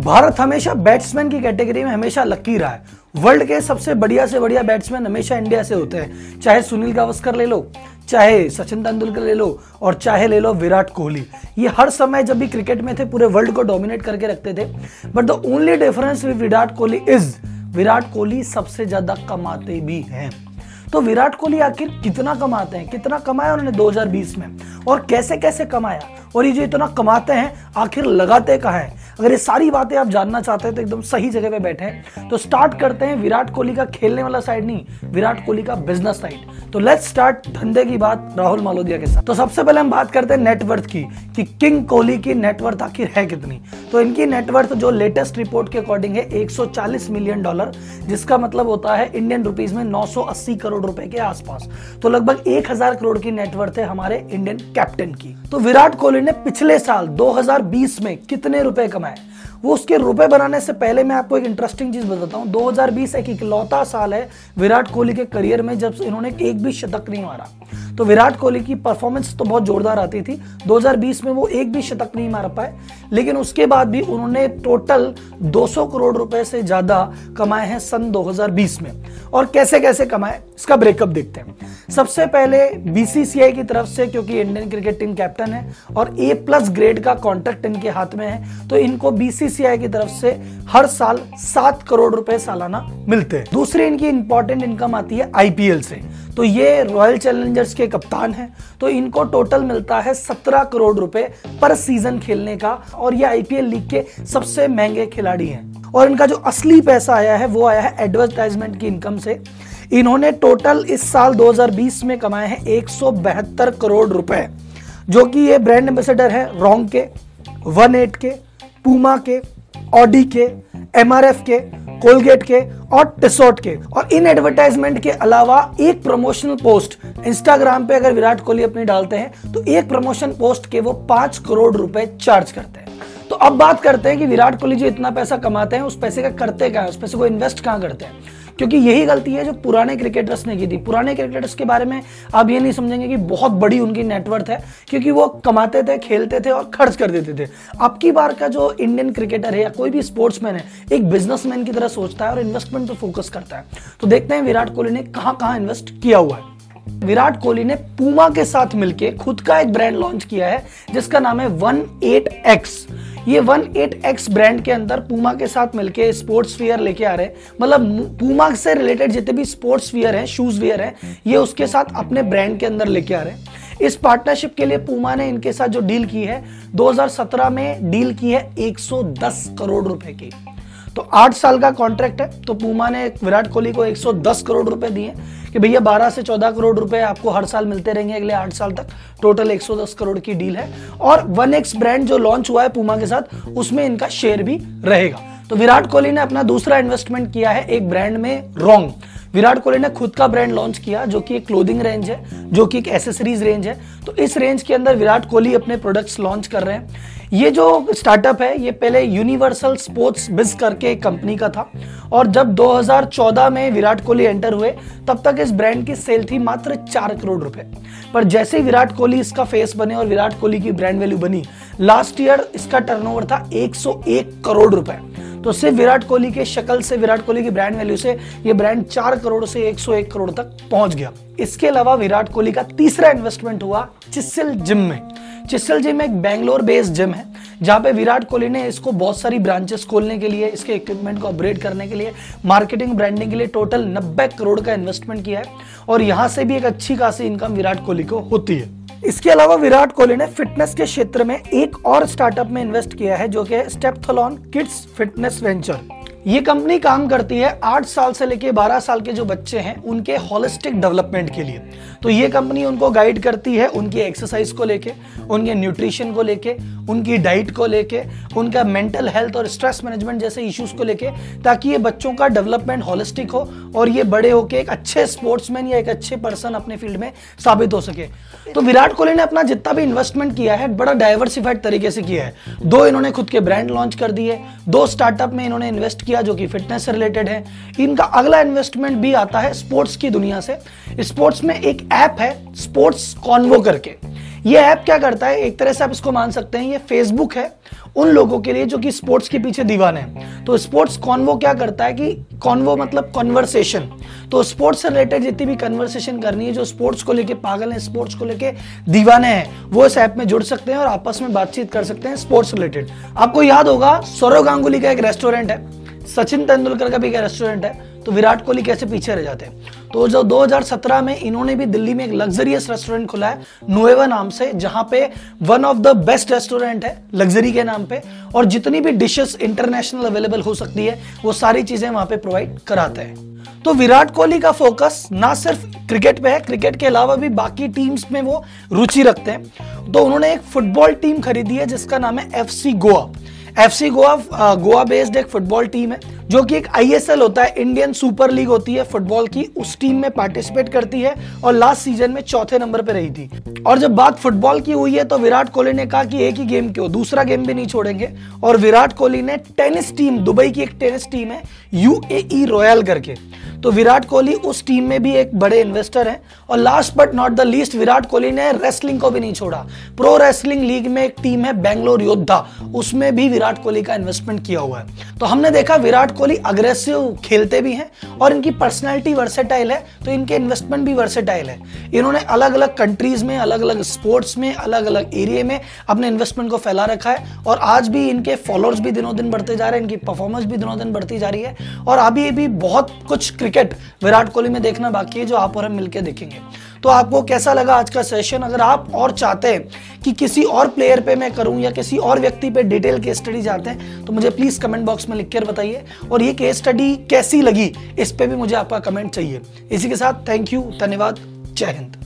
भारत हमेशा बैट्समैन की कैटेगरी में हमेशा लकी रहा है। वर्ल्ड के सबसे बढ़िया से बढ़िया बैट्समैन हमेशा इंडिया से होते हैं। चाहे सुनील गावस्कर ले लो, चाहे सचिन तेंदुलकर ले लो, और चाहे ले लो विराट कोहली। ये हर समय जब भी क्रिकेट में थे, पूरे वर्ल्ड को डोमिनेट करके रखते थे। But the only difference with Virat Kohli is Virat Kohli सबसे ज़्यादा कमाते भी हैं। तो विराट कोहली आखिर कितना कमाते हैं? कितना कमाया उन्होंने 2020 में? और कैसे कैसे कमाया? और ये जो इतना कमाते हैं, आखिर लगाते कहा है? अगर ये सारी बातें आप जानना चाहते हैं तो एकदम सही जगह पे बैठे हैं। तो स्टार्ट करते हैं विराट कोहली का खेलने वाला साइड नहीं, विराट कोहली का बिज़नेस साइड तो लेट्स स्टार्ट धंधे की बात राहुल मालोदिया के साथ। तो सबसे पहले हम बात करते हैं नेटवर्थ की। कि किंग कोहली की नेटवर्थ आखिर है कितनी? तो इनकी नेटवर्थ जो लेटेस्ट रिपोर्ट के अकॉर्डिंग है 140 मिलियन डॉलर जिसका मतलब होता है इंडियन रुपीज़ में 980 करोड़ रुपए के आसपास। तो लगभग 1000 करोड़ की नेटवर्थ है हमारे इंडियन कैप्टन की। तो विराट कोहली ने पिछले साल 2020 में कितने रुपए कमाए? वो उसके रुपए बनाने से पहले मैं आपको एक इंटरेस्टिंग चीज़ बताता हूँ। 2020 एक इकलौता साल है विराट कोहली के करियर में जब इन्होंने एक भी शतक नहीं मारा। तो विराट कोहली की परफॉर्मेंस तो बहुत जोरदार आती थी। 2020 में वो एक भी शतक नहीं मार पाए, लेकिन उसके बाद भी उन्होंने टोटल 200 करोड़ रुपए से ज़्यादा कमाए हैं सन 2020 में। और कैसे कैसे कमाए, इसका ब्रेकअप देखते हैं। सबसे पहले बीसीसीआई की तरफ़ से, क्योंकि इंडियन क्रिकेट टीम कैप्टन है, और ए प्लस ग्रेड का कॉन्ट्रैक्ट इनके हाथ में है तो इनको बीसीसीआई की तरफ़ से हर साल सात करोड़ रुपए सालाना मिलते हैं। दूसरी इनकी इंपॉर्टेंट इनकम आती है आईपीएल से। तो ये रॉयल चैलेंजर्स के कप्तान हैं। तो इनको टोटल मिलता है सत्रह करोड़ रुपए पर सीज़न खेलने का और ये आईपीएल लीग के सबसे महँगे खिलाड़ी हैं। और इनका जो असली पैसा आया है, वो आया है एडवर्टाइजमेंट की इनकम से। इन्होंने टोटल इस साल 2020 में कमाए हैं एक सौ बहत्तर करोड़ रुपए, जो कि ये ब्रांड एम्बेसडर है रोंग के वन के पूमा के ऑडी के एमआरएफ के कोलगेट के और टिसोट के। और इन एडवर्टाइजमेंट के अलावा एक प्रमोशनल पोस्ट इंस्टाग्राम पे अगर विराट कोहली अपनी डालते हैं तो एक प्रमोशन पोस्ट के वो पाँच करोड़ रुपए चार्ज करते हैं। तो अब बात करते हैं कि विराट कोहली जो इतना पैसा कमाते हैं, उस पैसे का करते क्या है? उस पैसे को इन्वेस्ट कहाँ करते हैं? क्योंकि यही गलती है जो पुराने क्रिकेटर्स ने की थी। पुराने क्रिकेटर्स के बारे में आप ये नहीं समझेंगे कि बहुत बड़ी उनकी नेटवर्थ है, क्योंकि वो कमाते थे, खेलते थे और खर्च कर देते थे। आपकी बार का जो इंडियन क्रिकेटर है या कोई भी स्पोर्ट्समैन है, एक बिजनेसमैन की तरह सोचता है और इन्वेस्टमेंट पर फोकस करता है। तो देखते हैं विराट कोहली ने कहाँ कहाँ इन्वेस्ट किया हुआ है। विराट कोहली ने पूमा के साथ मिलकर खुद का एक ब्रांड लॉन्च किया है, जिसका नाम है वन एट एक्स ये वन एट एक्स ब्रांड के अंदर पूमा के साथ मिलके स्पोर्ट्स वियर लेके आ रहे हैं। मतलब पूमा से रिलेटेड जितने भी स्पोर्ट्स वियर हैं शूज़ वियर हैं, ये उसके साथ अपने ब्रांड के अंदर लेके आ रहे हैं। इस पार्टनरशिप के लिए पूमा ने इनके साथ जो डील की है 2017 में डील की है 110 करोड़ रुपए की। तो आठ साल का कॉन्ट्रैक्ट है। तो पूमा ने विराट कोहली को 110 करोड़ रुपए दिए कि भैया 12 से 14 करोड़ रुपए आपको हर साल मिलते रहेंगे अगले आठ साल तक। टोटल 110 करोड़ की डील है। और वन एक्स ब्रांड जो लॉन्च हुआ है पूमा के साथ, उसमें इनका शेयर भी रहेगा। तो विराट कोहली ने अपना दूसरा इन्वेस्टमेंट किया है एक ब्रांड में रॉन्ग विराट कोहली ने खुद का ब्रांड लॉन्च किया, जो कि एक क्लोथिंग रेंज है, जो कि एक एसेसरीज रेंज है। तो इस रेंज के अंदर विराट कोहली अपने प्रोडक्ट्स लॉन्च कर रहे हैं। ये जो स्टार्टअप है, ये पहले यूनिवर्सल स्पोर्ट्स बिज करके एक कंपनी का था। और जब 2014 में विराट कोहली एंटर हुए, तब तक इस ब्रांड की सेल थी मात्र चार करोड़ रुपए। पर जैसे ही विराट कोहली इसका फेस बने और विराट कोहली की ब्रांड वैल्यू बनी लास्ट ईयर इसका टर्नओवर था 101 करोड़ रुपए। तो सिर्फ़ विराट कोहली के शक्ल से, विराट कोहली की ब्रांड वैल्यू से ये ब्रांड चार करोड़ से 101 करोड़ तक पहुँच गया। इसके अलावा विराट कोहली का तीसरा इन्वेस्टमेंट हुआ चिसिल जिम में। चिसल जिम एक बैंगलोर बेस्ड जिम है, जहाँ पे विराट कोहली ने इसको बहुत सारी ब्रांचेस खोलने के लिए, इसके इक्विपमेंट को अपग्रेड करने के लिए मार्केटिंग ब्रांडिंग के लिए टोटल 90 करोड़ का इन्वेस्टमेंट किया है। और यहाँ से भी एक अच्छी खासी इनकम विराट कोहली को होती है। इसके अलावा विराट कोहली ने फिटनेस के क्षेत्र में एक और स्टार्टअप में इन्वेस्ट किया है, जो कि स्टेपथलॉन किड्स फिटनेस वेंचर ये कंपनी काम करती है आठ साल से लेके बारह साल के जो बच्चे हैं, उनके होलिस्टिक डेवलपमेंट के लिए। तो ये कंपनी उनको गाइड करती है उनकी एक्सरसाइज को लेके, उनके न्यूट्रिशन को लेके, उनकी डाइट को लेके, उनका मेंटल हेल्थ और स्ट्रेस मैनेजमेंट जैसे इश्यूज़ को लेके, ताकि ये बच्चों का डेवलपमेंट होलिस्टिक हो और ये बड़े होके एक अच्छे स्पोर्ट्समैन या एक अच्छे पर्सन अपने फ़ील्ड में साबित हो सके। तो विराट कोहली ने अपना जितना भी इन्वेस्टमेंट किया है, बड़ा डाइवर्सिफाइड तरीके से किया है। दो इन्होंने खुद के ब्रांड लॉन्च कर दिए, दो स्टार्टअप में इन्होंने इन्वेस्ट किया जो कि फिटनेस से रिलेटेड है। इनका अगला इन्वेस्टमेंट भी आता है स्पोर्ट्स की दुनिया से। स्पोर्ट्स में एक ऐप है स्पोर्ट्स कॉन्वो करके। ये ऐप क्या करता है? एक तरह से आप इसको मान सकते हैं, ये फेसबुक है उन लोगों के लिए जो कि स्पोर्ट्स के पीछे दीवाने हैं। तो स्पोर्ट्स कॉन्वो क्या करता है कि कॉन्वो मतलब कॉन्वर्सेशन तो स्पोर्ट्स से रिलेटेड जितनी भी कन्वर्सेशन करनी है, जो स्पोर्ट्स को लेके पागल हैं, स्पोर्ट्स को लेके दीवाने हैं, वो इस ऐप में जुड़ सकते हैं और आपस में बातचीत कर सकते हैं स्पोर्ट्स रिलेटेड आपको याद होगा, सौरव गांगुली का एक रेस्टोरेंट है। सचिन तेंदुलकर का भी एक रेस्टोरेंट है तो विराट कोहली कैसे पीछे रह जाते हैं? तो जो 2017 में इन्होंने भी दिल्ली में एक लग्जरियस रेस्टोरेंट खुला है नोएवा नाम से, जहाँ पे one of the best restaurant है लग्जरी के नाम पे, और जितनी भी डिशेस इंटरनेशनल अवेलेबल हो सकती है, वो सारी चीज़ें वहाँ पे प्रोवाइड कराते हैं। तो विराट कोहली का फोकस ना सिर्फ़ क्रिकेट पे है क्रिकेट के अलावा भी बाकी टीम्स में वो रुचि रखते हैं। तो उन्होंने एक फुटबॉल टीम खरीदी है, जिसका नाम है FC Goa FC Goa Goa based एक फुटबॉल टीम है। जो कि एक आईएसएल होता है इंडियन सुपर लीग होती है फुटबॉल की, उस टीम में पार्टिसिपेट करती है और लास्ट सीज़न में चौथे नंबर पर रही थी। और जब बात फुटबॉल की हुई है तो विराट कोहली ने कहा कि एक ही गेम क्यों? दूसरा गेम भी नहीं छोड़ेंगे। और विराट कोहली ने टेनिस टीम दुबई की एक टेनिस टीम है यूएई रॉयल करके। तो विराट कोहली उस टीम में भी एक बड़े इन्वेस्टर हैं। और last but not the least Virat Kohli ने रेसलिंग को भी नहीं छोड़ा। प्रो रेसलिंग लीग में एक टीम है बेंगलोर योद्धा उसमें भी विराट कोहली का इन्वेस्टमेंट किया हुआ है। तो हमने देखा विराट कोहली अग्रेसिव खेलते भी हैं और इनकी पर्सनैलिटी वर्सेटाइल है तो इनके इन्वेस्टमेंट भी वर्सेटाइल है। इन्होंने अलग अलग कंट्रीज़ में अलग अलग स्पोर्ट्स में अलग अलग एरिया में अपने इन्वेस्टमेंट को फैला रखा है और आज भी इनके फॉलोअर्स भी दिनों दिन बढ़ते जा रहे हैं, इनकी परफॉर्मेंस भी दिनों दिन बढ़ती जा रही है। और अभी भी बहुत कुछ क्रिकेट विराट कोहली में देखना बाकी है, जो आप और हम मिलकर देखेंगे। तो आपको कैसा लगा आज का सेशन अगर आप और चाहते हैं कि किसी और प्लेयर पे मैं करूँ या किसी और व्यक्ति पे डिटेल केस स्टडी चाहते हैं तो मुझे प्लीज़ कमेंट बॉक्स में लिख कर बताइए। और ये केस स्टडी कैसी लगी, इस पर भी मुझे आपका कमेंट चाहिए। इसी के साथ थैंक यू धन्यवाद, जय हिंद।